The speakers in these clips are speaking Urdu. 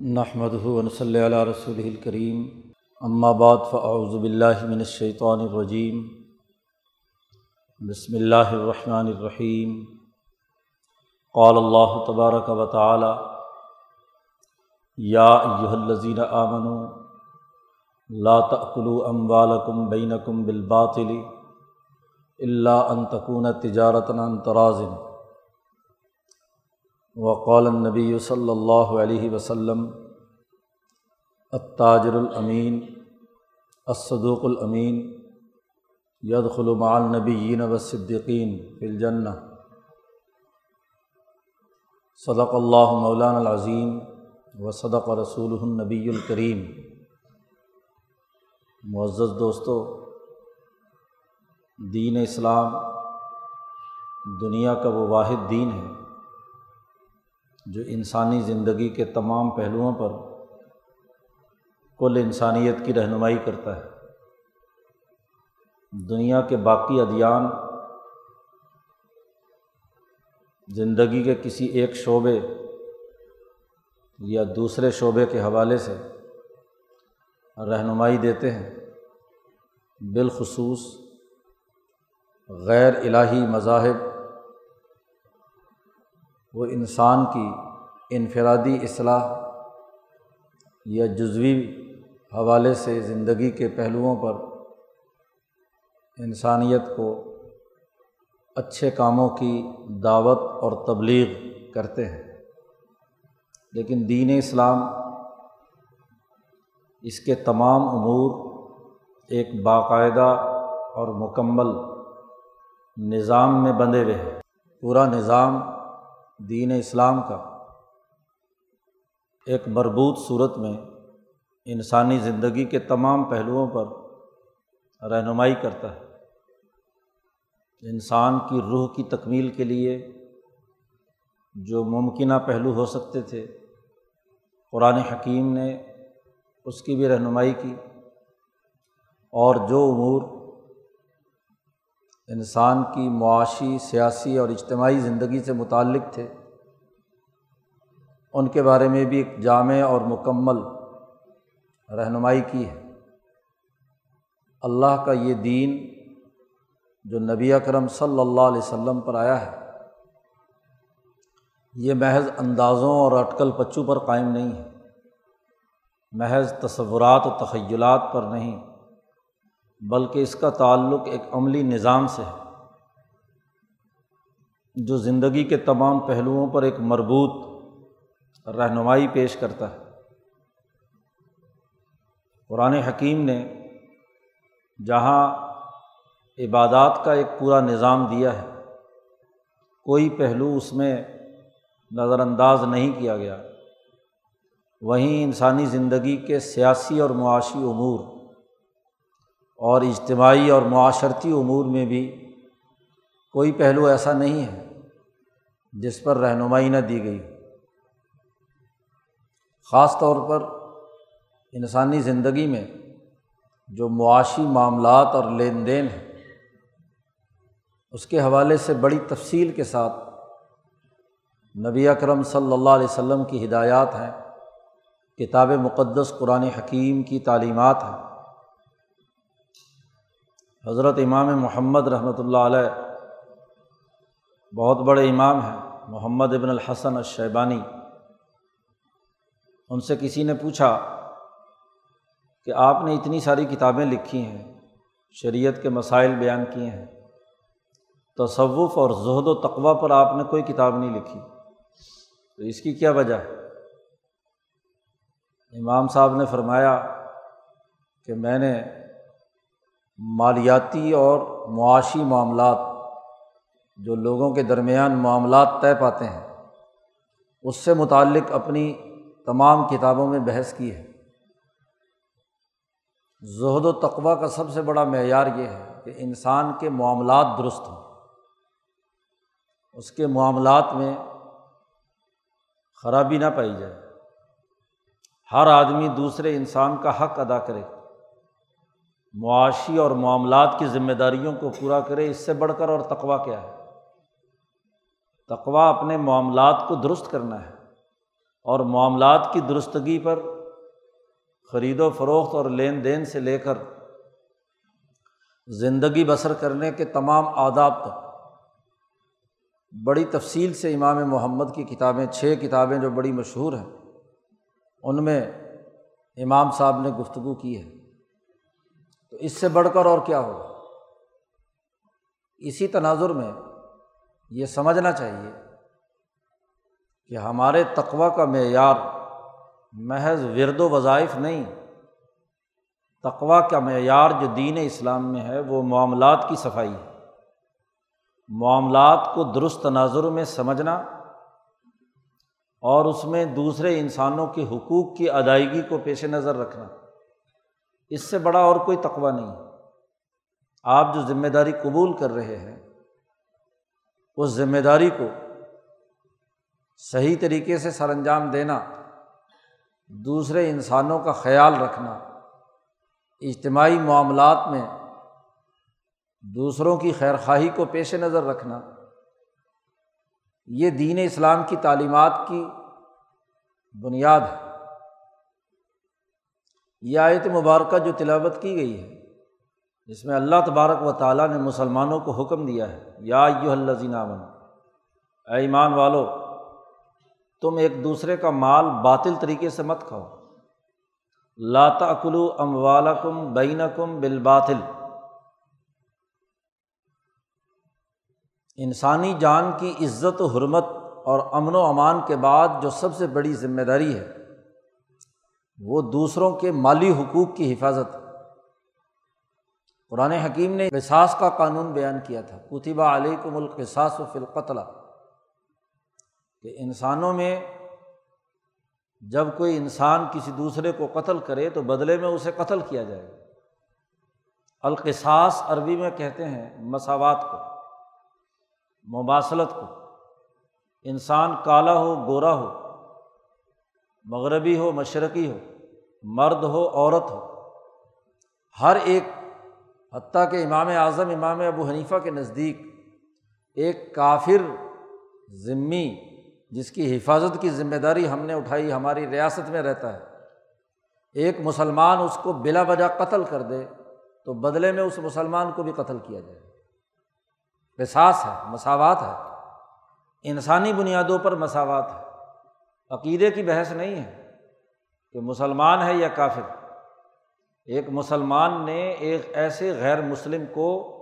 نحمد صلی علیہ رسول الکریم اما بعد فاعوذ باللہ من الشیطان الرجیم بسم اللہ الرحمن الرحیم قال اللہ تبارک و تعالی یا ایہا الذین آمنوا، لا تأکلوا اموالکم بینکم بالباطل الا ان تکون تجارتا عن تراز وقال النبی صلی اللہ علیہ وسلم، التاجر الامین، الصدوق الامین، یدخل مع النبیین و صدیقین الجنہ۔ صدق اللہ مولانا العظیم و صدق رسول النبی الکریم۔ معزز دوستو، دین اسلام دنیا کا وہ واحد دین ہے۔ جو انسانی زندگی کے تمام پہلوؤں پر کل انسانیت کی رہنمائی کرتا ہے۔ دنیا کے باقی ادیان، زندگی کے کسی ایک شعبے یا دوسرے شعبے کے حوالے سے رہنمائی دیتے ہیں۔ بالخصوص غیر الہی مذاہب وہ انسان کی انفرادی اصلاح یا جزوی حوالے سے زندگی کے پہلوؤں پر انسانیت کو اچھے کاموں کی دعوت اور تبلیغ کرتے ہیں۔ لیکن دین اسلام اس کے تمام امور ایک باقاعدہ اور مکمل نظام میں بندھے ہوئے ہیں۔ پورا نظام دین اسلام کا ایک مربوط صورت میں انسانی زندگی کے تمام پہلوؤں پر رہنمائی کرتا ہے۔ انسان کی روح کی تکمیل کے لیے جو ممکنہ پہلو ہو سکتے تھے، قرآن حکیم نے اس کی بھی رہنمائی کی اور جو امور انسان کی معاشی، سیاسی اور اجتماعی زندگی سے متعلق تھے۔ ان کے بارے میں بھی ایک جامع اور مکمل رہنمائی کی ہے۔ اللہ کا یہ دین جو نبی اکرم صلی اللہ علیہ وسلم پر آیا ہے، یہ محض اندازوں اور اٹکل پچو پر قائم نہیں ہے۔ محض تصورات و تخیلات پر نہیں۔ بلکہ اس کا تعلق ایک عملی نظام سے ہے، جو زندگی کے تمام پہلوؤں پر ایک مربوط رہنمائی پیش کرتا ہے۔ قرآن حکیم نے جہاں عبادات کا ایک پورا نظام دیا ہے، کوئی پہلو اس میں نظر انداز نہیں کیا گیا۔ وہیں انسانی زندگی کے سیاسی اور معاشی امور اور اجتماعی اور معاشرتی امور میں بھی کوئی پہلو ایسا نہیں ہے جس پر رہنمائی نہ دی گئی خاص طور پر انسانی زندگی میں جو معاشی معاملات اور لین دین ہیں، اس کے حوالے سے بڑی تفصیل کے ساتھ نبی اکرم صلی اللہ علیہ وسلم کی ہدایات ہیں، کتاب مقدس قرآن حکیم کی تعلیمات ہیں۔ حضرت امام محمد رحمۃ اللہ علیہ بہت بڑے امام ہیں، محمد ابن الحسن الشیبانی۔ ان سے کسی نے پوچھا کہ آپ نے اتنی ساری کتابیں لکھی ہیں، شریعت کے مسائل بیان کیے ہیں۔ تصوف اور زہد و تقوا پر آپ نے کوئی کتاب نہیں لکھی۔ تو اس کی کیا وجہ ہے؟ امام صاحب نے فرمایا کہ میں نے مالیاتی اور معاشی معاملات جو لوگوں کے درمیان معاملات طے پاتے ہیں، اس سے متعلق اپنی تمام کتابوں میں بحث کی ہے۔ زہد و تقوا کا سب سے بڑا معیار یہ ہے کہ انسان کے معاملات درست ہوں۔ اس کے معاملات میں خرابی نہ پائی جائے۔ ہر آدمی دوسرے انسان کا حق ادا کرے۔ معاشی اور معاملات کی ذمہ داریوں کو پورا کرے، اس سے بڑھ کر اور تقوا کیا ہے؟ تقوا اپنے معاملات کو درست کرنا ہے اور معاملات کی درستگی پر خرید و فروخت اور لین دین سے لے کر زندگی بسر کرنے کے تمام آداب تک۔ بڑی تفصیل سے امام محمد کی کتابیں، چھ کتابیں جو بڑی مشہور ہیں، ان میں امام صاحب نے گفتگو کی ہے۔ اس سے بڑھ کر اور کیا ہوگا؟ اسی تناظر میں یہ سمجھنا چاہیے کہ ہمارے تقوا کا معیار محض ورد و وظائف نہیں تقوا کا معیار جو دین اسلام میں ہے وہ معاملات کی صفائی ہے۔ معاملات کو درست تناظر میں سمجھنا اور اس میں دوسرے انسانوں کے حقوق کی ادائیگی کو پیش نظر رکھنا۔ اس سے بڑا اور کوئی تقوا نہیں۔ آپ جو ذمہ داری قبول کر رہے ہیں، اس ذمہ داری کو صحیح طریقے سے سر انجام دینا، دوسرے انسانوں کا خیال رکھنا، اجتماعی معاملات میں دوسروں کی خیر خواہی کو پیش نظر رکھنا، یہ دین اسلام کی تعلیمات کی بنیاد ہے۔ یہ آیت مبارکہ جو تلاوت کی گئی ہے، جس میں اللہ تبارک و تعالیٰ نے مسلمانوں کو حکم دیا ہے، یا یو الزین اے ایمان والو، تم ایک دوسرے کا مال باطل طریقے سے مت کھاؤ۔ لاتا اکلو ام والم بین کم بالباطل۔ انسانی جان کی عزت و حرمت اور امن و امان کے بعد جو سب سے بڑی ذمہ داری ہے وہ دوسروں کے مالی حقوق کی حفاظت۔ قرآن حکیم نے قصاص کا قانون بیان کیا تھا۔ کتبہ علی کو ملک و فلقتل کہ انسانوں میں جب کوئی انسان کسی دوسرے کو قتل کرے تو بدلے میں اسے قتل کیا جائے القصاص عربی میں کہتے ہیں مساوات کو مواصلت کو۔ انسان کالا ہو، گورا ہو، مغربی ہو، مشرقی ہو۔ مرد ہو، عورت ہو۔ ہر ایک، حتیٰ کہ امام اعظم، امام ابو حنیفہ کے نزدیک ایک کافر ذمی، جس کی حفاظت کی ذمہ داری ہم نے اٹھائی، ہماری ریاست میں رہتا ہے، ایک مسلمان اس کو بلا وجہ قتل کر دے تو بدلے میں اس مسلمان کو بھی قتل کیا جائے۔ احساس ہے، مساوات ہے۔ انسانی بنیادوں پر مساوات ہے۔ عقیدے کی بحث نہیں ہے۔ کہ مسلمان ہے یا کافر؟ ایک مسلمان نے ایک ایسے غیر مسلم کو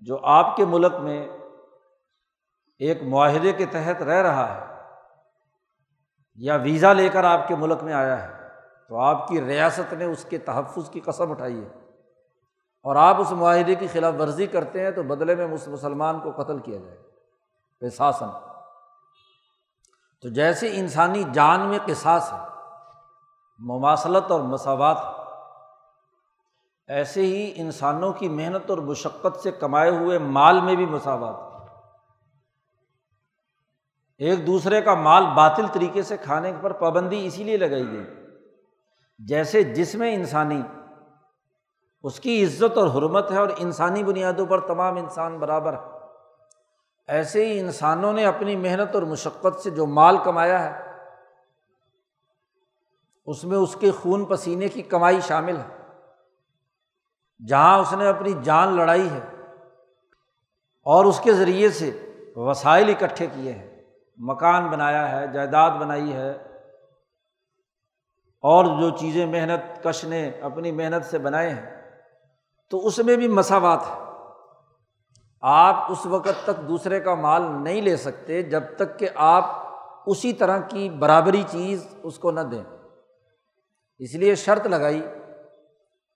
جو آپ کے ملک میں ایک معاہدے کے تحت رہ رہا ہے یا ویزا لے کر آپ کے ملک میں آیا ہے، تو آپ کی ریاست نے اس کے تحفظ کی قسم اٹھائی ہے۔ اور آپ اس معاہدے کی خلاف ورزی کرتے ہیں تو بدلے میں اس مسلمان کو قتل کیا جائے۔ قصاصن تو جیسے انسانی جان میں قصاص ہے مماثلت اور مساوات۔ ایسے ہی انسانوں کی محنت اور مشقت سے کمائے ہوئے مال میں بھی مساوات۔ ایک دوسرے کا مال باطل طریقے سے کھانے پر پابندی اسی لیے لگائی گئی۔ جیسے جس میں انسانی، اس کی عزت اور حرمت ہے اور انسانی بنیادوں پر تمام انسان برابر ہے ایسے ہی انسانوں نے اپنی محنت اور مشقت سے جو مال کمایا ہے اس میں اس کے خون پسینے کی کمائی شامل ہے۔ جہاں اس نے اپنی جان لڑائی ہے اور اس کے ذریعے سے وسائل اکٹھے کیے ہیں۔ مکان بنایا ہے، جائیداد بنائی ہے اور جو چیزیں محنت کش نے اپنی محنت سے بنائے ہیں، تو اس میں بھی مساوات ہے آپ اس وقت تک دوسرے کا مال نہیں لے سکتے جب تک کہ آپ اسی طرح کی برابری چیز اس کو نہ دیں۔ اس لیے شرط لگائی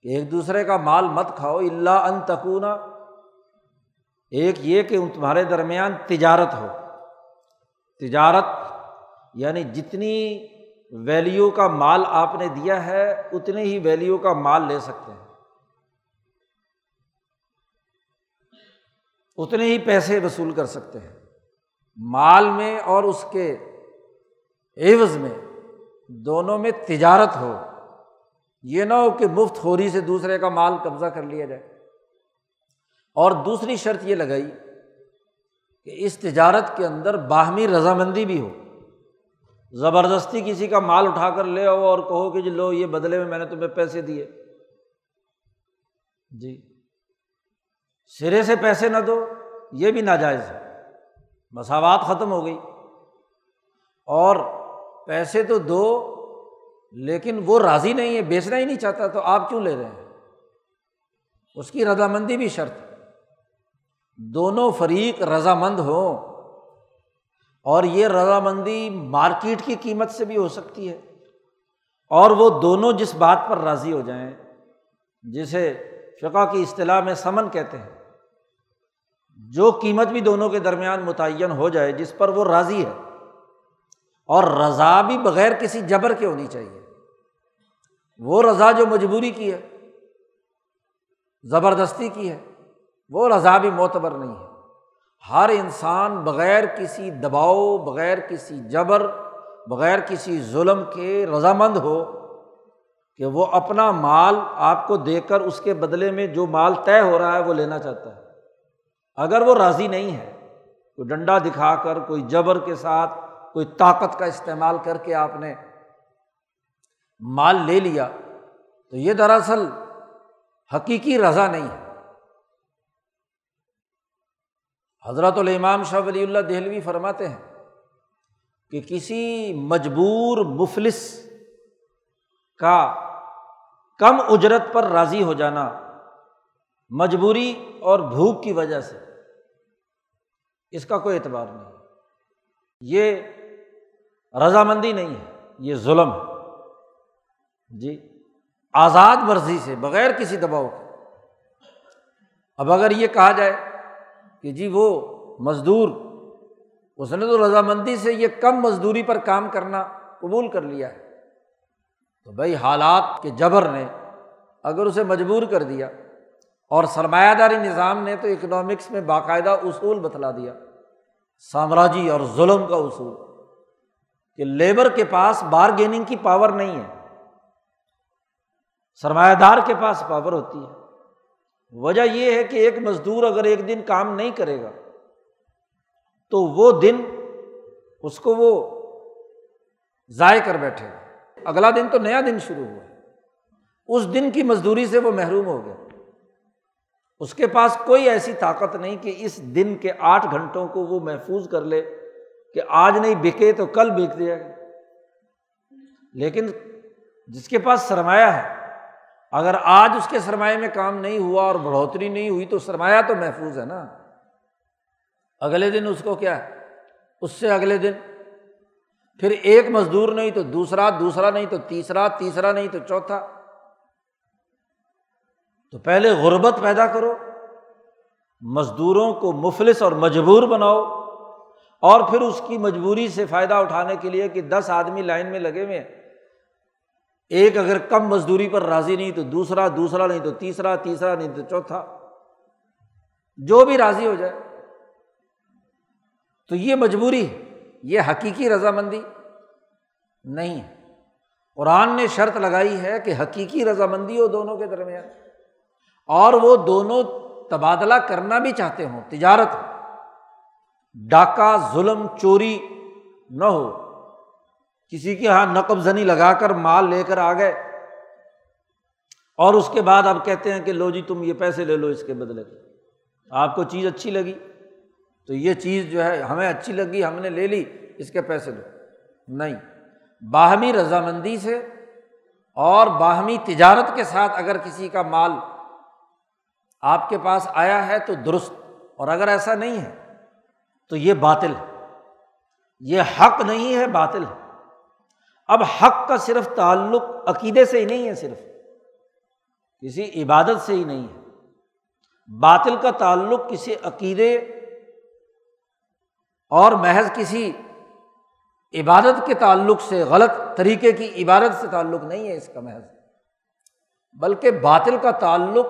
کہ ایک دوسرے کا مال مت کھاؤ اللہ ان تکونا ایک یہ کہ تمہارے درمیان تجارت ہو۔ تجارت یعنی جتنی ویلیو کا مال آپ نے دیا ہے اتنے ہی ویلیو کا مال لے سکتے ہیں۔ اتنے ہی پیسے وصول کر سکتے ہیں۔ مال میں اور اس کے ایوز میں۔ دونوں میں تجارت ہو۔ یہ نہ ہو کہ مفت خوری سے دوسرے کا مال قبضہ کر لیا جائے۔ اور دوسری شرط یہ لگائی کہ اس تجارت کے اندر باہمی رضامندی بھی ہو۔ زبردستی کسی کا مال اٹھا کر لے آؤ اور کہو کہ جی لو، یہ بدلے میں میں نے تمہیں پیسے دیے۔ جی۔ سرے سے پیسے نہ دو، یہ بھی ناجائز ہے۔ مساوات ختم ہو گئی۔ اور پیسے تو دو، لیکن وہ راضی نہیں ہے، بیچنا ہی نہیں چاہتا، تو آپ کیوں لے رہے ہیں؟ اس کی رضامندی بھی شرط دونوں فریق رضامند ہوں، اور یہ رضامندی مارکیٹ کی قیمت سے بھی ہو سکتی ہے۔ اور وہ دونوں جس بات پر راضی ہو جائیں، جسے فقہ کی اصطلاح میں سمن کہتے ہیں، جو قیمت بھی دونوں کے درمیان متعین ہو جائے، جس پر وہ راضی ہے۔ اور رضا بھی بغیر کسی جبر کے ہونی چاہیے۔ وہ رضا جو مجبوری کی ہے، زبردستی کی ہے، وہ رضا بھی معتبر نہیں ہے۔ ہر انسان بغیر کسی دباؤ، بغیر کسی جبر، بغیر کسی ظلم کے رضامند ہو کہ وہ اپنا مال آپ کو دے کر اس کے بدلے میں جو مال طے ہو رہا ہے وہ لینا چاہتا ہے۔ اگر وہ راضی نہیں ہے، کوئی ڈنڈا دکھا کر، کوئی جبر کے ساتھ کوئی طاقت کا استعمال کر کے آپ نے مال لے لیا، تو یہ دراصل حقیقی رضا نہیں ہے۔ حضرت الامام شاہ ولی اللہ دہلوی فرماتے ہیں کہ کسی مجبور مفلس کا کم اجرت پر راضی ہو جانا مجبوری اور بھوک کی وجہ سے اس کا کوئی اعتبار نہیں۔ یہ رضامندی نہیں ہے، یہ ظلم ہے۔ جی آزاد مرضی سے بغیر کسی دباؤ کے۔ اب اگر یہ کہا جائے کہ جی وہ مزدور، اس نے تو رضامندی سے یہ کم مزدوری پر کام کرنا قبول کر لیا ہے۔ تو بھائی حالات کے جبر نے اگر اسے مجبور کر دیا اور سرمایہ داری نظام نے تو اکنامکس میں باقاعدہ اصول بتلا دیا۔ سامراجی اور ظلم کا اصول۔ کہ لیبر کے پاس بارگیننگ کی پاور نہیں ہے۔ سرمایہ دار کے پاس پاور ہوتی ہے۔ وجہ یہ ہے کہ ایک مزدور اگر ایک دن کام نہیں کرے گا، تو وہ دن اس کو وہ ضائع کر بیٹھے گا۔ اگلا دن تو نیا دن شروع ہوا اس دن کی مزدوری سے وہ محروم ہو گیا۔ اس کے پاس کوئی ایسی طاقت نہیں کہ اس دن کے آٹھ گھنٹوں کو وہ محفوظ کر لے۔ کہ آج نہیں بکے تو کل بک دیا گیا۔ لیکن جس کے پاس سرمایہ ہے، اگر آج اس کے سرمایہ میں کام نہیں ہوا اور بڑھوتری نہیں ہوئی تو سرمایہ تو محفوظ ہے نا۔ اگلے دن اس کو کیا ہے؟ اس سے اگلے دن۔ پھر ایک مزدور نہیں تو دوسرا دوسرا نہیں تو تیسرا تیسرا نہیں تو چوتھا۔ تو پہلے غربت پیدا کرو، مزدوروں کو مفلس اور مجبور بناؤ۔ اور پھر اس کی مجبوری سے فائدہ اٹھانے کے لیے کہ دس آدمی لائن میں لگے ہوئے ہیں۔ ایک اگر کم مزدوری پر راضی نہیں تو دوسرا دوسرا نہیں تو تیسرا تیسرا نہیں تو چوتھا۔ جو بھی راضی ہو جائے۔ تو یہ مجبوری یہ حقیقی رضامندی نہیں ہے۔ قرآن نے شرط لگائی ہے کہ حقیقی رضامندی ہو دونوں کے درمیان۔ اور وہ دونوں تبادلہ کرنا بھی چاہتے ہوں، تجارت۔ ڈاکہ، ظلم، چوری نہ ہو۔ کسی کے یہاں نقب زنی لگا کر مال لے کر آ گئے۔ اور اس کے بعد اب کہتے ہیں کہ لو جی تم یہ پیسے لے لو اس کے بدلے آپ کو چیز اچھی لگی۔ تو یہ چیز جو ہے ہمیں اچھی لگی، ہم نے لے لی، اس کے پیسے لو نہیں۔ باہمی رضامندی سے اور باہمی تجارت کے ساتھ اگر کسی کا مال آپ کے پاس آیا ہے تو درست۔ اور اگر ایسا نہیں ہے تو یہ باطل ہے۔ یہ حق نہیں ہے، باطل ہے۔ اب حق کا صرف تعلق عقیدے سے ہی نہیں ہے، صرف کسی عبادت سے ہی نہیں ہے۔ باطل کا تعلق کسی عقیدے اور محض کسی عبادت کے تعلق سے، غلط طریقے کی عبادت سے تعلق نہیں ہے اس کا محض۔ بلکہ باطل کا تعلق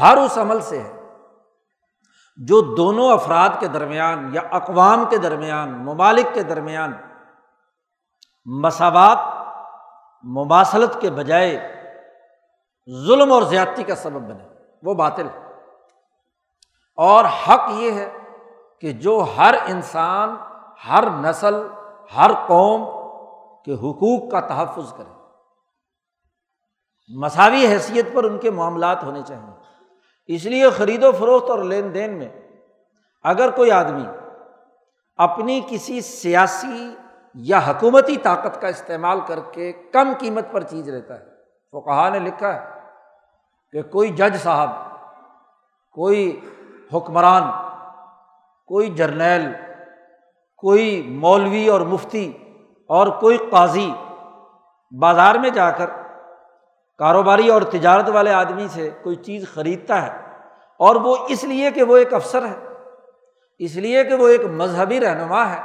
ہر اس عمل سے ہے۔ جو دونوں افراد کے درمیان یا اقوام کے درمیان، ممالک کے درمیان مساوات، مماثلت کے بجائے ظلم اور زیادتی کا سبب بنے، وہ باطل ہے۔ اور حق یہ ہے کہ جو ہر انسان، ہر نسل، ہر قوم کے حقوق کا تحفظ کرے۔ مساوی حیثیت پر ان کے معاملات ہونے چاہئیں۔ اس لیے خرید و فروخت اور لین دین میں اگر کوئی آدمی اپنی کسی سیاسی یا حکومتی طاقت کا استعمال کر کے کم قیمت پر چیز لیتا ہے وہ کہا نے لکھا ہے کہ کوئی جج صاحب، کوئی حکمران، کوئی جرنیل، کوئی مولوی اور مفتی اور کوئی قاضی بازار میں جا کر کاروباری اور تجارت والے آدمی سے کوئی چیز خریدتا ہے اور وہ اس لیے کہ وہ ایک افسر ہے، اس لیے کہ وہ ایک مذہبی رہنما ہے،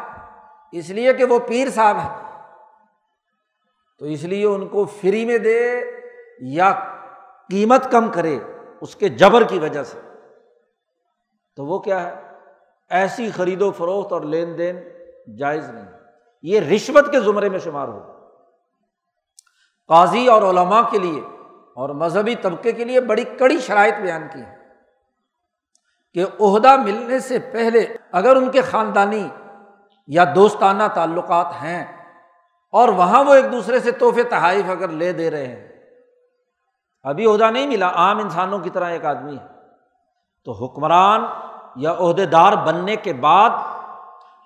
اس لیے کہ وہ پیر صاحب ہے، تو اس لیے ان کو فری میں دے یا قیمت کم کرے اس کے جبر کی وجہ سے۔ تو وہ کیا ہے؟ ایسی خرید و فروخت اور لین دین جائز نہیں۔ یہ رشوت کے زمرے میں شمار ہو قاضی اور علماء کے لیے اور مذہبی طبقے کے لیے بڑی کڑی شرائط بیان کی ہے کہ عہدہ ملنے سے پہلے اگر ان کے خاندانی یا دوستانہ تعلقات ہیں اور وہاں وہ ایک دوسرے سے تحفے تحائف اگر لے دے رہے ہیں، ابھی عہدہ نہیں ملا، عام انسانوں کی طرح ایک آدمی ہے۔ تو حکمران یا عہدے دار بننے کے بعد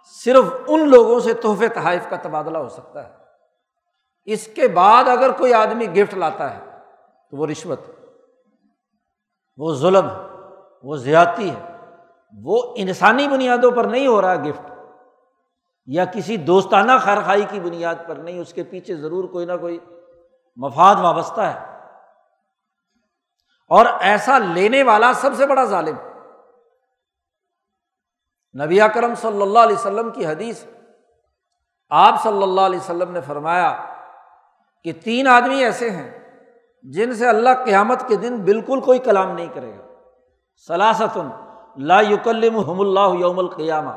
صرف ان لوگوں سے تحفے تحائف کا تبادلہ ہو سکتا ہے۔ اس کے بعد اگر کوئی آدمی گفٹ لاتا ہے، تو وہ رشوت وہ ظلم ہے، وہ زیادتی ہے، وہ انسانی بنیادوں پر نہیں ہو رہا گفٹ، یا کسی دوستانہ خیرخائی کی بنیاد پر نہیں، اس کے پیچھے ضرور کوئی نہ کوئی مفاد وابستہ ہے۔ اور ایسا لینے والا سب سے بڑا ظالم۔ نبی کرم صلی اللہ علیہ وسلم کی حدیث، آپ صلی اللہ علیہ وسلم نے فرمایا کہ تین آدمی ایسے ہیں جن سے اللہ قیامت کے دن بالکل کوئی کلام نہیں کرے گا۔ سلاست لا یکلم اللہ یوم القیامہ۔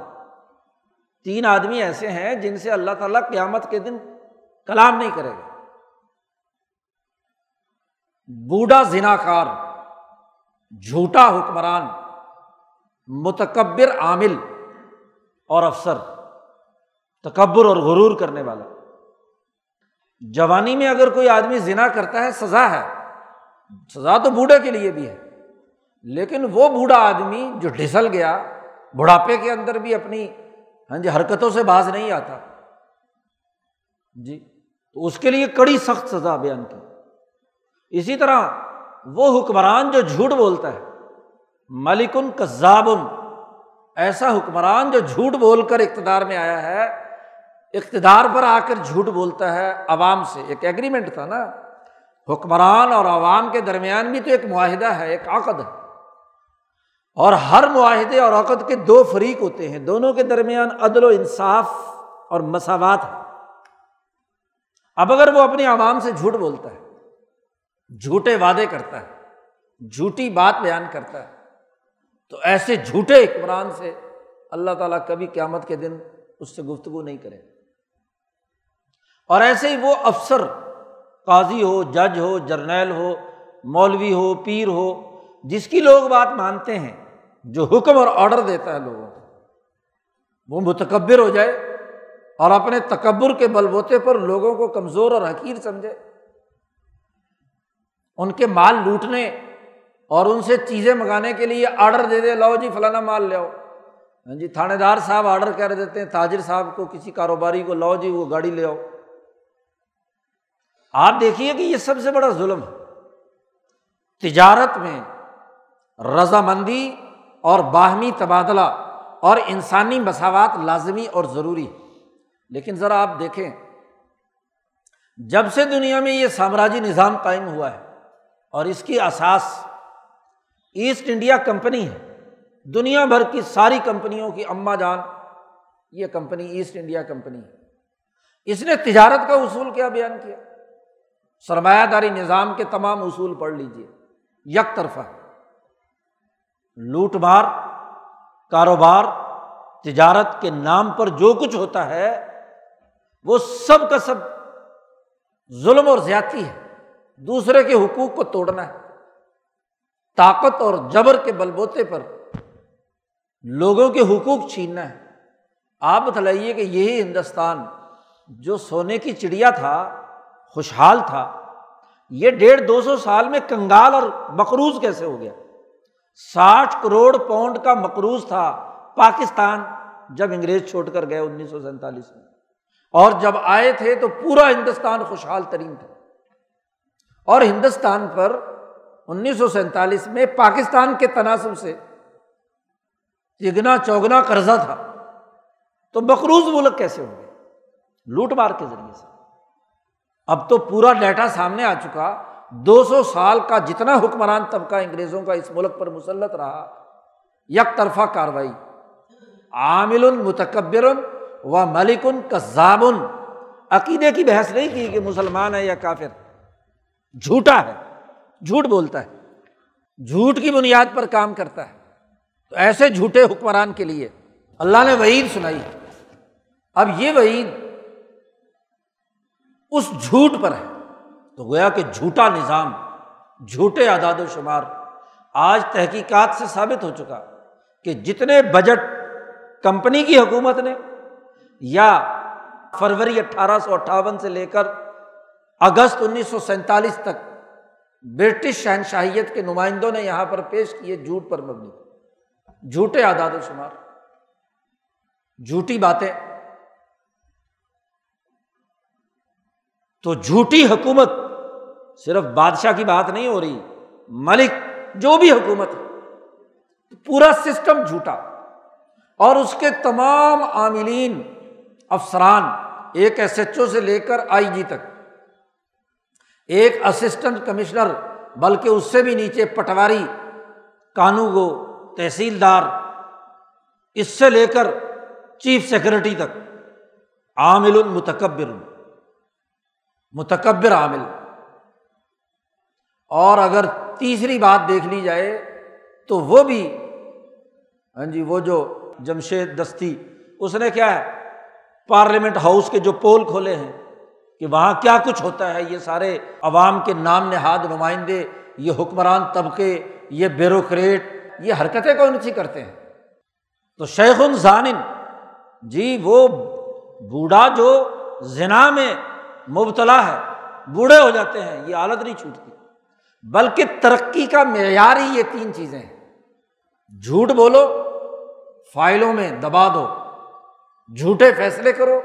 تین آدمی ایسے ہیں جن سے اللہ تعالیٰ قیامت کے دن کلام نہیں کرے گا۔ بوڑھا زنا کار جھوٹا حکمران، متکبر عامل اور افسر، تکبر اور غرور کرنے والا۔ جوانی میں اگر کوئی آدمی ذنا کرتا ہے، سزا ہے۔ سزا تو بوڑھے کے لیے بھی ہے۔ لیکن وہ بوڑھا آدمی جو ڈھسل گیا، بڑھاپے کے اندر بھی اپنی ہاں جی حرکتوں سے باز نہیں آتا۔ جی تو اس کے لیے کڑی سخت سزا بیان کی۔ اسی طرح وہ حکمران جو جھوٹ بولتا ہے ملکن کذابن ایسا حکمران جو جھوٹ بول کر اقتدار میں آیا ہے اقتدار پر آ کر جھوٹ بولتا ہے عوام سے۔ ایک ایگریمنٹ تھا نا۔ حکمران اور عوام کے درمیان بھی تو ایک معاہدہ ہے، ایک عقد ہے۔ اور ہر معاہدے اور عقد کے دو فریق ہوتے ہیں۔ دونوں کے درمیان عدل و انصاف اور مساوات ہے۔ اب اگر وہ اپنی عوام سے جھوٹ بولتا ہے، جھوٹے وعدے کرتا ہے، جھوٹی بات بیان کرتا ہے، تو ایسے جھوٹے حکمران سے اللہ تعالیٰ کبھی قیامت کے دن اس سے گفتگو نہیں کرے اور ایسے ہی وہ افسر، قاضی ہو، جج ہو، جرنیل ہو، مولوی ہو، پیر ہو، جس کی لوگ بات مانتے ہیں، جو حکم اور آڈر دیتا ہے لوگوں کو، وہ متکبر ہو جائے اور اپنے تکبر کے بل بوتے پر لوگوں کو کمزور اور حقیر سمجھے۔ ان کے مال لوٹنے اور ان سے چیزیں منگانے کے لیے آڈر دے دے، لاؤ جی فلانا مال لے آؤ۔ ہاں جی تھانے دار صاحب آڈر کر دیتے ہیں تاجر صاحب کو، کسی کاروباری کو، لاؤ جی وہ گاڑی لے آؤ۔ آپ دیکھیے کہ یہ سب سے بڑا ظلم ہے۔ تجارت میں رضامندی اور باہمی تبادلہ اور انسانی مساوات لازمی اور ضروری ہے۔ لیکن ذرا آپ دیکھیں، جب سے دنیا میں یہ سامراجی نظام قائم ہوا ہے اور اس کی اساس ایسٹ انڈیا کمپنی ہے، دنیا بھر کی ساری کمپنیوں کی اماں جان، یہ کمپنی ایسٹ انڈیا کمپنی ہے۔ اس نے تجارت کا اصول کیا بیان کیا؟ سرمایہ داری نظام کے تمام اصول پڑھ لیجیے یک طرفہ لوٹ مار، کاروبار، تجارت کے نام پر جو کچھ ہوتا ہے، وہ سب کا سب ظلم اور زیادتی ہے۔ دوسرے کے حقوق کو توڑنا ہے۔ طاقت اور جبر کے بل بوتے پر لوگوں کے حقوق چھیننا ہے۔ آپ بتلائیے کہ یہی ہندوستان جو سونے کی چڑیا تھا خوشحال تھا۔ یہ ڈیڑھ دو سو سال میں کنگال اور مقروض کیسے ہو گیا؟ ساٹھ کروڑ پاؤنڈ کا مقروض تھا پاکستان جب انگریز چھوڑ کر گئے انیس سو سینتالیس میں۔ اور جب آئے تھے تو پورا ہندوستان خوشحال ترین تھا۔ اور ہندوستان پر انیس سو سینتالیس میں پاکستان کے تناسب سے چگنا چوگنا قرضہ تھا۔ تو مقروض ملک کیسے ہو گئے؟ لوٹ مار کے ذریعے سے۔ اب تو پورا ڈیٹا سامنے آ چکا۔ دو سو سال کا جتنا حکمران طبقہ انگریزوں کا اس ملک پر مسلط رہا، یک طرفہ کاروائی۔ عامل متکبر و ملکن کذابن۔ عقیدے کی بحث نہیں کی کہ مسلمان ہے یا کافر۔ جھوٹا ہے، جھوٹ بولتا ہے۔ جھوٹ کی بنیاد پر کام کرتا ہے۔ تو ایسے جھوٹے حکمران کے لیے اللہ نے وعید سنائی۔ اب یہ وعید اس جھوٹ پر ہے۔ تو گویا کہ جھوٹا نظام، جھوٹے اعداد و شمار آج تحقیقات سے ثابت ہو چکا کہ جتنے بجٹ کمپنی کی حکومت نے یا فروری اٹھارہ سو اٹھاون سے لے کر اگست انیس سو سینتالیس تک برٹش شہنشاہیت کے نمائندوں نے یہاں پر پیش کیے جھوٹ پر مبنی۔ جھوٹے اعداد و شمار، جھوٹی باتیں تو جھوٹی حکومت صرف بادشاہ کی بات نہیں ہو رہی، ملک، جو بھی حکومت ہے، پورا سسٹم جھوٹا۔ اور اس کے تمام عاملین، افسران، ایک ایس ایچ او سے لے کر آئی جی تک۔ ایک اسسٹنٹ کمشنر بلکہ اس سے بھی نیچے پٹواری کانو گو تحصیلدار، اس سے لے کر چیف سیکرٹری تک۔ عامل المتکبر متکبر عامل۔ اور اگر تیسری بات دیکھ لی جائے تو وہ بھی ہاں جی وہ جو جمشید دستی، اس نے کیا ہے، پارلیمنٹ ہاؤس کے جو پول کھولے ہیں کہ وہاں کیا کچھ ہوتا ہے، یہ سارے عوام کے نام نہاد نمائندے، یہ حکمران طبقے، یہ بیوروکریٹ، یہ حرکتیں کون سی کرتے ہیں؟ تو شیخ الزانن جی وہ بوڑھا جو زنا میں مبتلا ہے، بوڑھے ہو جاتے ہیں، یہ عالت نہیں چھوٹتی۔ بلکہ ترقی کا معیار ہی یہ تین چیزیں ہیں۔ جھوٹ بولو، فائلوں میں دبا دو۔ جھوٹے فیصلے کرو،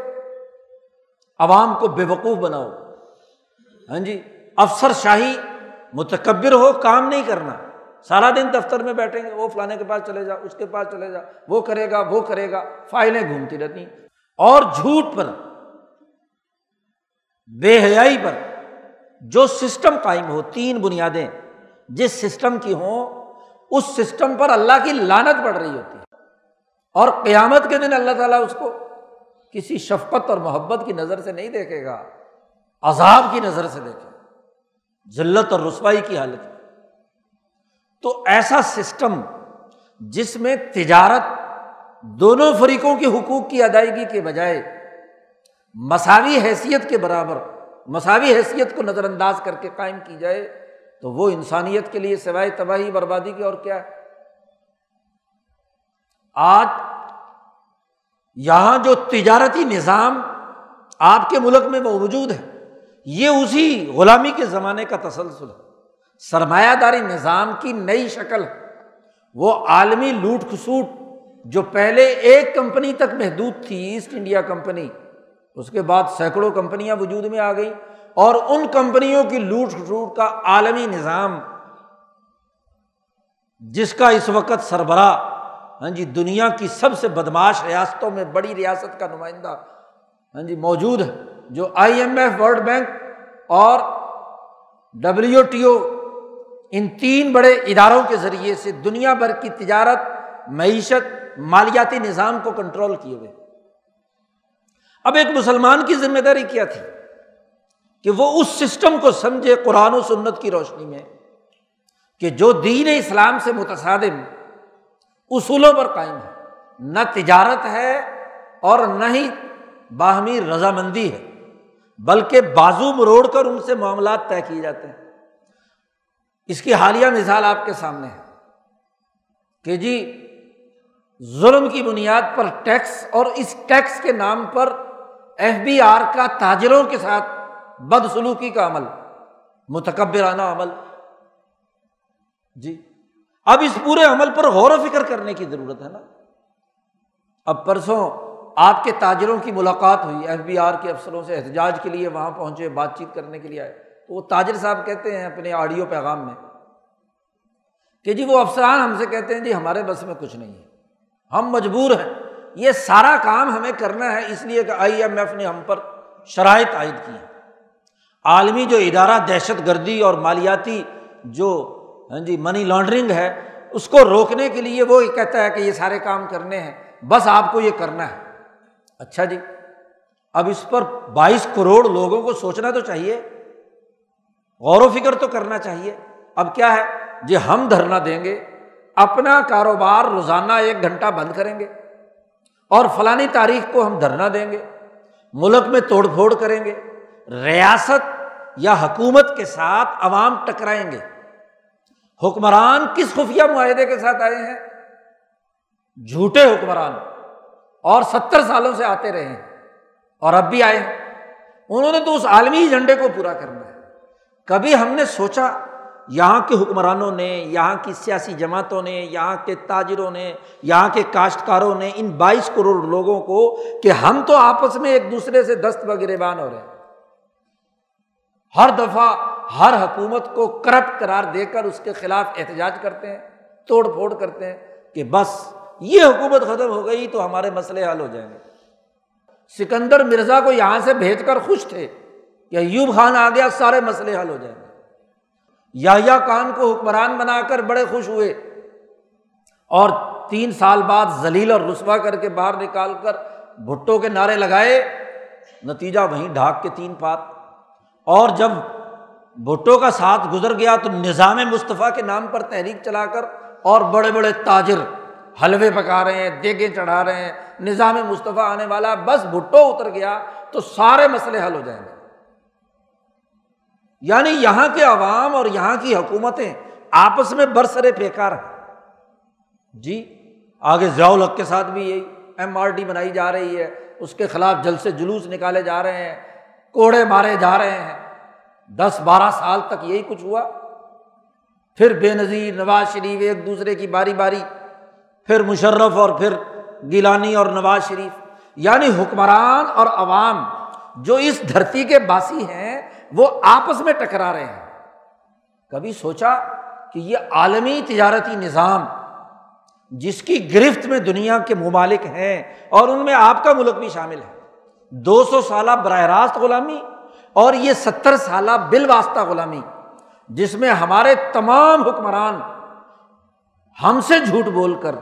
عوام کو بے وقوف بناؤ۔ ہاں جی افسر شاہی، متکبر ہو، کام نہیں کرنا۔ سارا دن دفتر میں بیٹھیں گے، وہ فلانے کے پاس چلے جا، اس کے پاس چلے جا، وہ کرے گا، وہ کرے گا۔ فائلیں گھومتی رہتی۔ اور جھوٹ پر بے حیائی پر جو سسٹم قائم ہو، تین بنیادیں جس سسٹم کی ہوں، اس سسٹم پر اللہ کی لانت پڑ رہی ہوتی ہے۔ اور قیامت کے دن اللہ تعالیٰ اس کو کسی شفقت اور محبت کی نظر سے نہیں دیکھے گا، عذاب کی نظر سے دیکھے ذلت اور رسوائی کی حالت۔ تو ایسا سسٹم جس میں تجارت دونوں فریقوں کے حقوق کی ادائیگی کے بجائے مساوی حیثیت کے برابر مساوی حیثیت کو نظر انداز کر کے قائم کی جائے تو وہ انسانیت کے لیے سوائے تباہی بربادی کی اور کیا ہے؟ آج یہاں جو تجارتی نظام آپ کے ملک میں موجود ہے، یہ اسی غلامی کے زمانے کا تسلسل ہے۔ سرمایہ داری نظام کی نئی شکل ہے۔ وہ عالمی لوٹ کھسوٹ جو پہلے ایک کمپنی تک محدود تھی ایسٹ انڈیا کمپنی اس کے بعد سینکڑوں کمپنیاں وجود میں آ گئیں اور ان کمپنیوں کی لوٹ کھسوٹ کا عالمی نظام جس کا اس وقت سربراہ ہاں جی دنیا کی سب سے بدماش ریاستوں میں بڑی ریاست کا نمائندہ ہاں جی موجود ہے، جو I M F, World Bank اور ڈبلیو ٹی او، ان تین بڑے اداروں کے ذریعے سے دنیا بھر کی تجارت، معیشت، مالیاتی نظام کو کنٹرول کیے ہوئے۔ اب ایک مسلمان کی ذمہ داری کیا تھی کہ وہ اس سسٹم کو سمجھے قرآن و سنت کی روشنی میں کہ جو دین اسلام سے متصادم اصولوں پر قائم ہے، نہ تجارت ہے اور نہ ہی باہمی رضامندی ہے، بلکہ بازو مروڑ کر ان سے معاملات طے کیے جاتے ہیں۔ اس کی حالیہ مثال آپ کے سامنے ہے کہ جی ظلم کی بنیاد پر ٹیکس اور اس ٹیکس کے نام پر ایف بی آر کا تاجروں کے ساتھ بدسلوکی کا عمل، متکبرانہ عمل۔ جی اب اس پورے عمل پر غور و فکر کرنے کی ضرورت ہے نا۔ اب پرسوں آپ کے تاجروں کی ملاقات ہوئی ایف بی آر کے افسروں سے احتجاج کے لیے وہاں پہنچے، بات چیت کرنے کے لیے آئے۔ تو وہ تاجر صاحب کہتے ہیں اپنے آڈیو پیغام میں کہ جی وہ افسران ہم سے کہتے ہیں جی ہمارے بس میں کچھ نہیں ہے۔ ہم مجبور ہیں۔ یہ سارا کام ہمیں کرنا ہے، اس لیے کہ آئی ایم ایف نے ہم پر شرائط عائد کی ہیں۔ عالمی جو ادارہ دہشت گردی اور مالیاتی جو ہاں جی منی لانڈرنگ ہے، اس کو روکنے کے لیے وہ کہتا ہے کہ یہ سارے کام کرنے ہیں۔ بس آپ کو یہ کرنا ہے۔ اچھا جی اب اس پر بائیس کروڑ لوگوں کو سوچنا تو چاہیے۔ غور و فکر تو کرنا چاہیے۔ اب کیا ہے؟ جی ہم دھرنا دیں گے۔ اپنا کاروبار روزانہ ایک گھنٹہ بند کریں گے۔ اور فلانی تاریخ کو ہم دھرنا دیں گے، ملک میں توڑ پھوڑ کریں گے، ریاست یا حکومت کے ساتھ عوام ٹکرائیں گے۔ حکمران کس خفیہ معاہدے کے ساتھ آئے ہیں؟ جھوٹے حکمران اور ستر سالوں سے آتے رہے ہیں اور اب بھی آئے ہیں۔ انہوں نے تو اس عالمی جھنڈے کو پورا کرنا ہے۔ کبھی ہم نے سوچا یہاں کے حکمرانوں نے، یہاں کی سیاسی جماعتوں نے، یہاں کے تاجروں نے، یہاں کے کاشتکاروں نے ان بائیس کروڑ لوگوں کو کہ ہم تو آپس میں ایک دوسرے سے دست وغیرہ ہو رہے ہیں۔ ہر دفعہ ہر حکومت کو کرپٹ قرار دے کر اس کے خلاف احتجاج کرتے ہیں، توڑ پھوڑ کرتے ہیں کہ بس یہ حکومت ختم ہو گئی تو ہمارے مسئلے حل ہو جائیں گے۔ سکندر مرزا کو یہاں سے بھیج کر خوش تھے کہ ایوب خان آ گیا، سارے مسئلے حل ہو جائیں۔ گے یا کان کو حکمران بنا کر بڑے خوش ہوئے اور تین سال بعد ذلیل اور رسوا کر کے باہر نکال کر بھٹو کے نعرے لگائے۔ نتیجہ وہیں ڈھاک کے تین پات۔ اور جب بھٹو کا ساتھ گزر گیا تو نظام مصطفیٰ کے نام پر تحریک چلا کر اور بڑے بڑے تاجر حلوے پکا رہے ہیں، دیگے چڑھا رہے ہیں۔ نظام مصطفیٰ آنے والا بس بھٹو اتر گیا تو سارے مسئلے حل ہو جائیں گے۔ یعنی یہاں کے عوام اور یہاں کی حکومتیں آپس میں برسرے پیکار ہیں۔ جی آگے ضیاء الحق کے ساتھ بھی یہی ایم آر ڈی بنائی جا رہی ہے، اس کے خلاف جل سے جلوس نکالے جا رہے ہیں، کوڑے مارے جا رہے ہیں۔ دس بارہ سال تک یہی کچھ ہوا۔ پھر بے نظیر نواز شریف ایک دوسرے کی باری باری، پھر مشرف اور پھر گیلانی اور نواز شریف۔ یعنی حکمران اور عوام جو اس دھرتی کے باسی ہیں وہ آپس میں ٹکرا رہے ہیں۔ کبھی سوچا کہ یہ عالمی تجارتی نظام جس کی گرفت میں دنیا کے ممالک ہیں اور ان میں آپ کا ملک بھی شامل ہے۔ دو سو سالہ براہ راست غلامی اور یہ ستر سالہ بال واسطہ غلامی جس میں ہمارے تمام حکمران ہم سے جھوٹ بول کر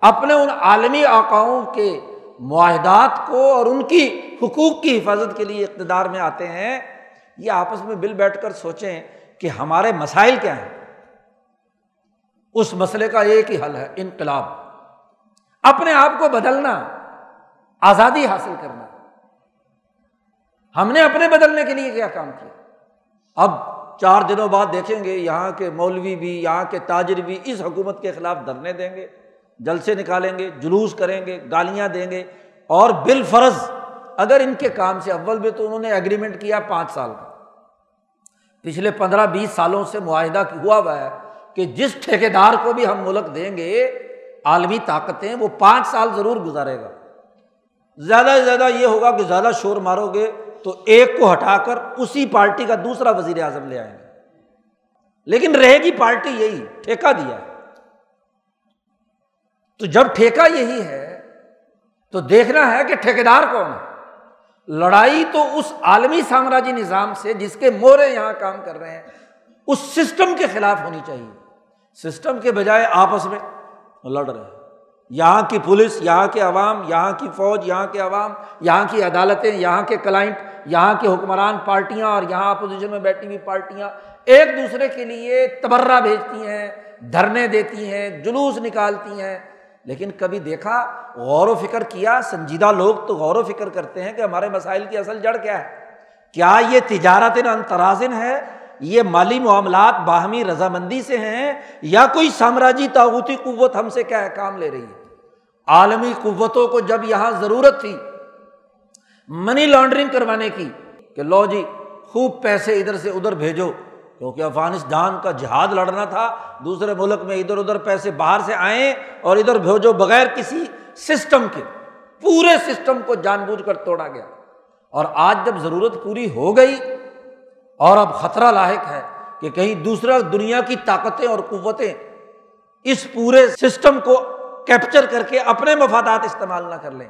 اپنے ان عالمی آکاؤں کے معاہدات کو اور ان کی حقوق کی حفاظت کے لیے اقتدار میں آتے ہیں۔ یہ آپس میں بل بیٹھ کر سوچیں کہ ہمارے مسائل کیا ہیں۔ اس مسئلے کا ایک ہی حل ہے، انقلاب۔ اپنے آپ کو بدلنا، آزادی حاصل کرنا۔ ہم نے اپنے بدلنے کے لیے کیا کام کیا؟ اب چار دنوں بعد دیکھیں گے، یہاں کے مولوی بھی، یہاں کے تاجر بھی اس حکومت کے خلاف دھرنے دیں گے۔ جلسے نکالیں گے، جلوس کریں گے، گالیاں دیں گے۔ اور بال فرض اگر ان کے کام سے اول بھی تو انہوں نے اگریمنٹ کیا پانچ سال کا۔ پچھلے پندرہ بیس سالوں سے معاہدہ ہوا ہوا ہے کہ جس ٹھیکیدار کو بھی ہم ملک دیں گے، عالمی طاقتیں وہ پانچ سال ضرور گزارے گا۔ زیادہ سے زیادہ یہ ہوگا کہ زیادہ شور مارو گے تو ایک کو ہٹا کر اسی پارٹی کا دوسرا وزیر اعظم لے آئیں گے۔ لیکن رہے گی پارٹی یہی، ٹھیکہ دیا ہے۔ تو جب ٹھیکہ یہی ہے، تو دیکھنا ہے کہ ٹھیکیدار کون ہے۔ لڑائی تو اس عالمی سامراجی نظام سے جس کے مورے یہاں کام کر رہے ہیں، اس سسٹم کے خلاف ہونی چاہیے۔ سسٹم کے بجائے آپس میں لڑ رہے ہیں۔ یہاں کی پولیس، یہاں کے عوام، یہاں کی فوج، یہاں کے عوام، یہاں کی عدالتیں، یہاں کے کلائنٹ، یہاں کے حکمران پارٹیاں اور یہاں اپوزیشن میں بیٹھی ہوئی پارٹیاں ایک دوسرے کے لیے تبرہ بھیجتی ہیں، دھرنے دیتی ہیں، جلوس نکالتی ہیں۔ لیکن کبھی دیکھا غور و فکر کیا، سنجیدہ لوگ تو غور و فکر کرتے ہیں کہ ہمارے مسائل کی اصل جڑ کیا ہے۔ کیا یہ تجارت انترازن ہے؟ یہ مالی معاملات باہمی رضامندی سے ہیں یا کوئی سامراجی تعوتی قوت ہم سے کیا ہے کام لے رہی ہے؟ عالمی قوتوں کو جب یہاں ضرورت تھی منی لانڈرنگ کروانے کی کہ لو جی خوب پیسے ادھر سے ادھر بھیجو۔ کیونکہ افغانستان کا جہاد لڑنا تھا، دوسرے ملک میں ادھر ادھر پیسے باہر سے آئیں اور ادھر بھیجو بغیر کسی سسٹم کے، پورے سسٹم کو جان بوجھ کر توڑا گیا۔ اور آج جب ضرورت پوری ہو گئی اور اب خطرہ لاحق ہے کہ کہیں دوسرا دنیا کی طاقتیں اور قوتیں اس پورے سسٹم کو کیپچر کر کے اپنے مفادات استعمال نہ کر لیں۔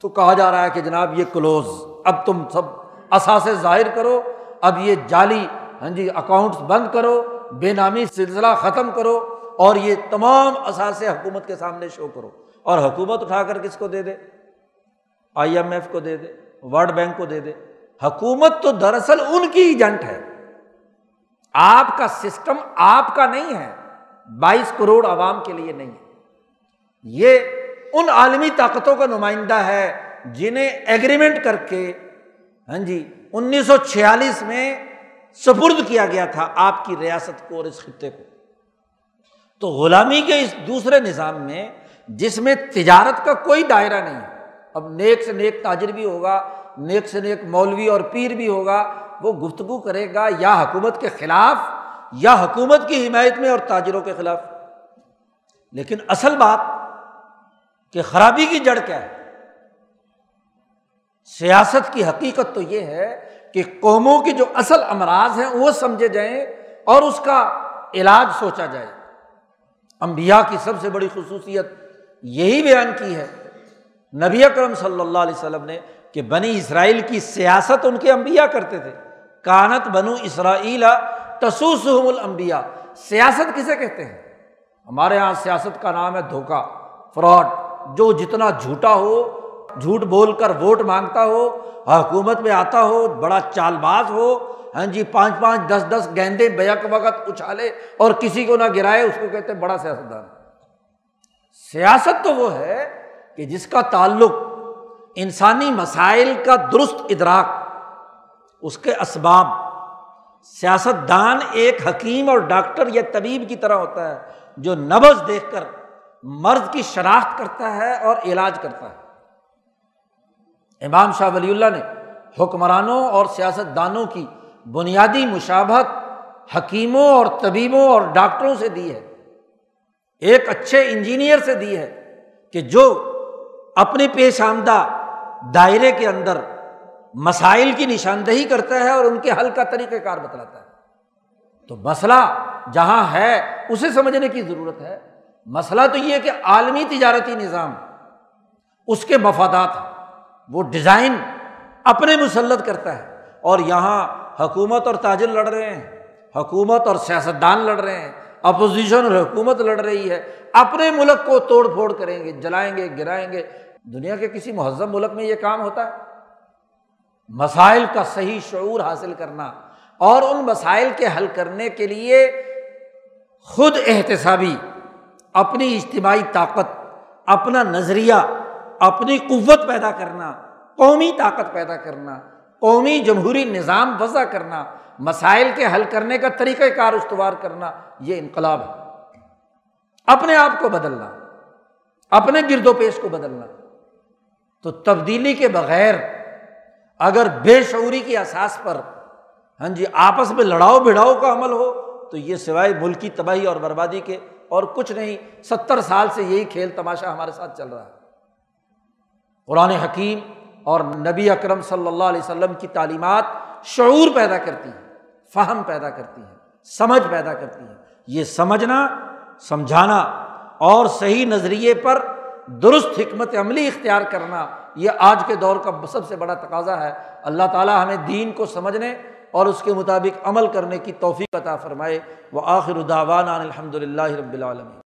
تو کہا جا رہا ہے کہ جناب یہ کلوز، اب تم سب اثاثے ظاہر کرو، اب یہ جعلی ہاں جی اکاؤنٹس بند کرو بے نامی سلسلہ ختم کرو اور یہ تمام اثاثے حکومت کے سامنے شو کرو۔ اور حکومت اٹھا کر کس کو دے دے؟ آئی ایم ایف کو دے دے ورلڈ بینک کو دے دے۔ حکومت تو دراصل ان کی ایجنٹ ہے۔ آپ کا سسٹم آپ کا نہیں ہے۔ بائیس کروڑ عوام کے لیے نہیں ہے۔ یہ ان عالمی طاقتوں کا نمائندہ ہے جنہیں ایگریمنٹ کر کے ہاں جی انیس سو چھیالیس میں سپرد کیا گیا تھا آپ کی ریاست کو اور اس خطے کو۔ تو غلامی کے اس دوسرے نظام میں جس میں تجارت کا کوئی دائرہ نہیں ہے، اب نیک سے نیک تاجر بھی ہوگا، نیک سے نیک مولوی اور پیر بھی ہوگا، وہ گفتگو کرے گا یا حکومت کے خلاف یا حکومت کی حمایت میں اور تاجروں کے خلاف۔ لیکن اصل بات کہ خرابی کی جڑ کیا ہے؟ سیاست کی حقیقت تو یہ ہے کہ قوموں کی جو اصل امراض ہیں وہ سمجھے جائیں اور اس کا علاج سوچا جائے۔ امبیا کی سب سے بڑی خصوصیت یہی بیان کی ہے۔ نبی اکرم صلی اللہ علیہ وسلم نے کہ بنی اسرائیل کی سیاست ان کے امبیا کرتے تھے۔ کانت بنو اسرائیل تسوسحم الانبیاء۔ سیاست کسے کہتے ہیں؟ ہمارے یہاں سیاست کا نام ہے دھوکا فراڈ، جو جتنا جھوٹا ہو جھوٹ بول کر ووٹ مانگتا ہو، حکومت میں آتا ہو، بڑا چال باز ہو ہاں جی پانچ پانچ، دس دس گیندے بیک وقت اچھالے اور کسی کو نہ گرائے، اس کو کہتے بڑا سیاستدان۔ سیاست تو وہ ہے کہ جس کا تعلق انسانی مسائل کا درست ادراک، اس کے اسباب۔ سیاست دان ایک حکیم اور ڈاکٹر یا طبیب کی طرح ہوتا ہے، جو نبز دیکھ کر مرض کی شناخت کرتا ہے اور علاج کرتا ہے۔ امام شاہ ولی اللہ نے حکمرانوں اور سیاست دانوں کی بنیادی مشابت حکیموں اور طبیبوں اور ڈاکٹروں سے دی ہے۔ ایک اچھے انجینئر سے دی ہے کہ جو اپنی پیش آمدہ دائرے کے اندر مسائل کی نشاندہی کرتا ہے اور ان کے حل کا طریقہ کار بتلاتا ہے۔ تو مسئلہ جہاں ہے، اسے سمجھنے کی ضرورت ہے۔ مسئلہ تو یہ کہ عالمی تجارتی نظام اس کے مفادات ہیں۔ وہ ڈیزائن اپنے مسلط کرتا ہے اور یہاں حکومت اور تاجر لڑ رہے ہیں، حکومت اور سیاستدان لڑ رہے ہیں، اپوزیشن اور حکومت لڑ رہی ہے، اپنے ملک کو توڑ پھوڑ کریں گے، جلائیں گے، گرائیں گے۔ دنیا کے کسی مہذب ملک میں یہ کام ہوتا ہے؟ مسائل کا صحیح شعور حاصل کرنا اور ان مسائل کے حل کرنے کے لیے خود احتسابی، اپنی اجتماعی طاقت، اپنا نظریہ اپنی قوت پیدا کرنا، قومی طاقت پیدا کرنا، قومی جمہوری نظام وضع کرنا، مسائل کے حل کرنے کا طریقۂ کار استوار کرنا، یہ انقلاب ہے۔ اپنے آپ کو بدلنا، اپنے گرد و پیش کو بدلنا۔ تو تبدیلی کے بغیر اگر بے شعوری کی احساس پر ہاں جی آپس میں لڑاؤ بھڑاؤ کا عمل ہو، تو یہ سوائے ملک کی تباہی اور بربادی کے اور کچھ نہیں، ستر سال سے یہی کھیل تماشا ہمارے ساتھ چل رہا ہے۔ قرآن حکیم اور نبی اکرم صلی اللہ علیہ وسلم کی تعلیمات شعور پیدا کرتی ہیں، فہم پیدا کرتی ہیں، سمجھ پیدا کرتی ہیں۔ یہ سمجھنا، سمجھانا اور صحیح نظریے پر درست حکمت عملی اختیار کرنا، یہ آج کے دور کا سب سے بڑا تقاضا ہے۔ اللہ تعالیٰ ہمیں دین کو سمجھنے اور اس کے مطابق عمل کرنے کی توفیق عطا فرمائے۔ وہ آخر الداوان الحمد للہ رب العالمین۔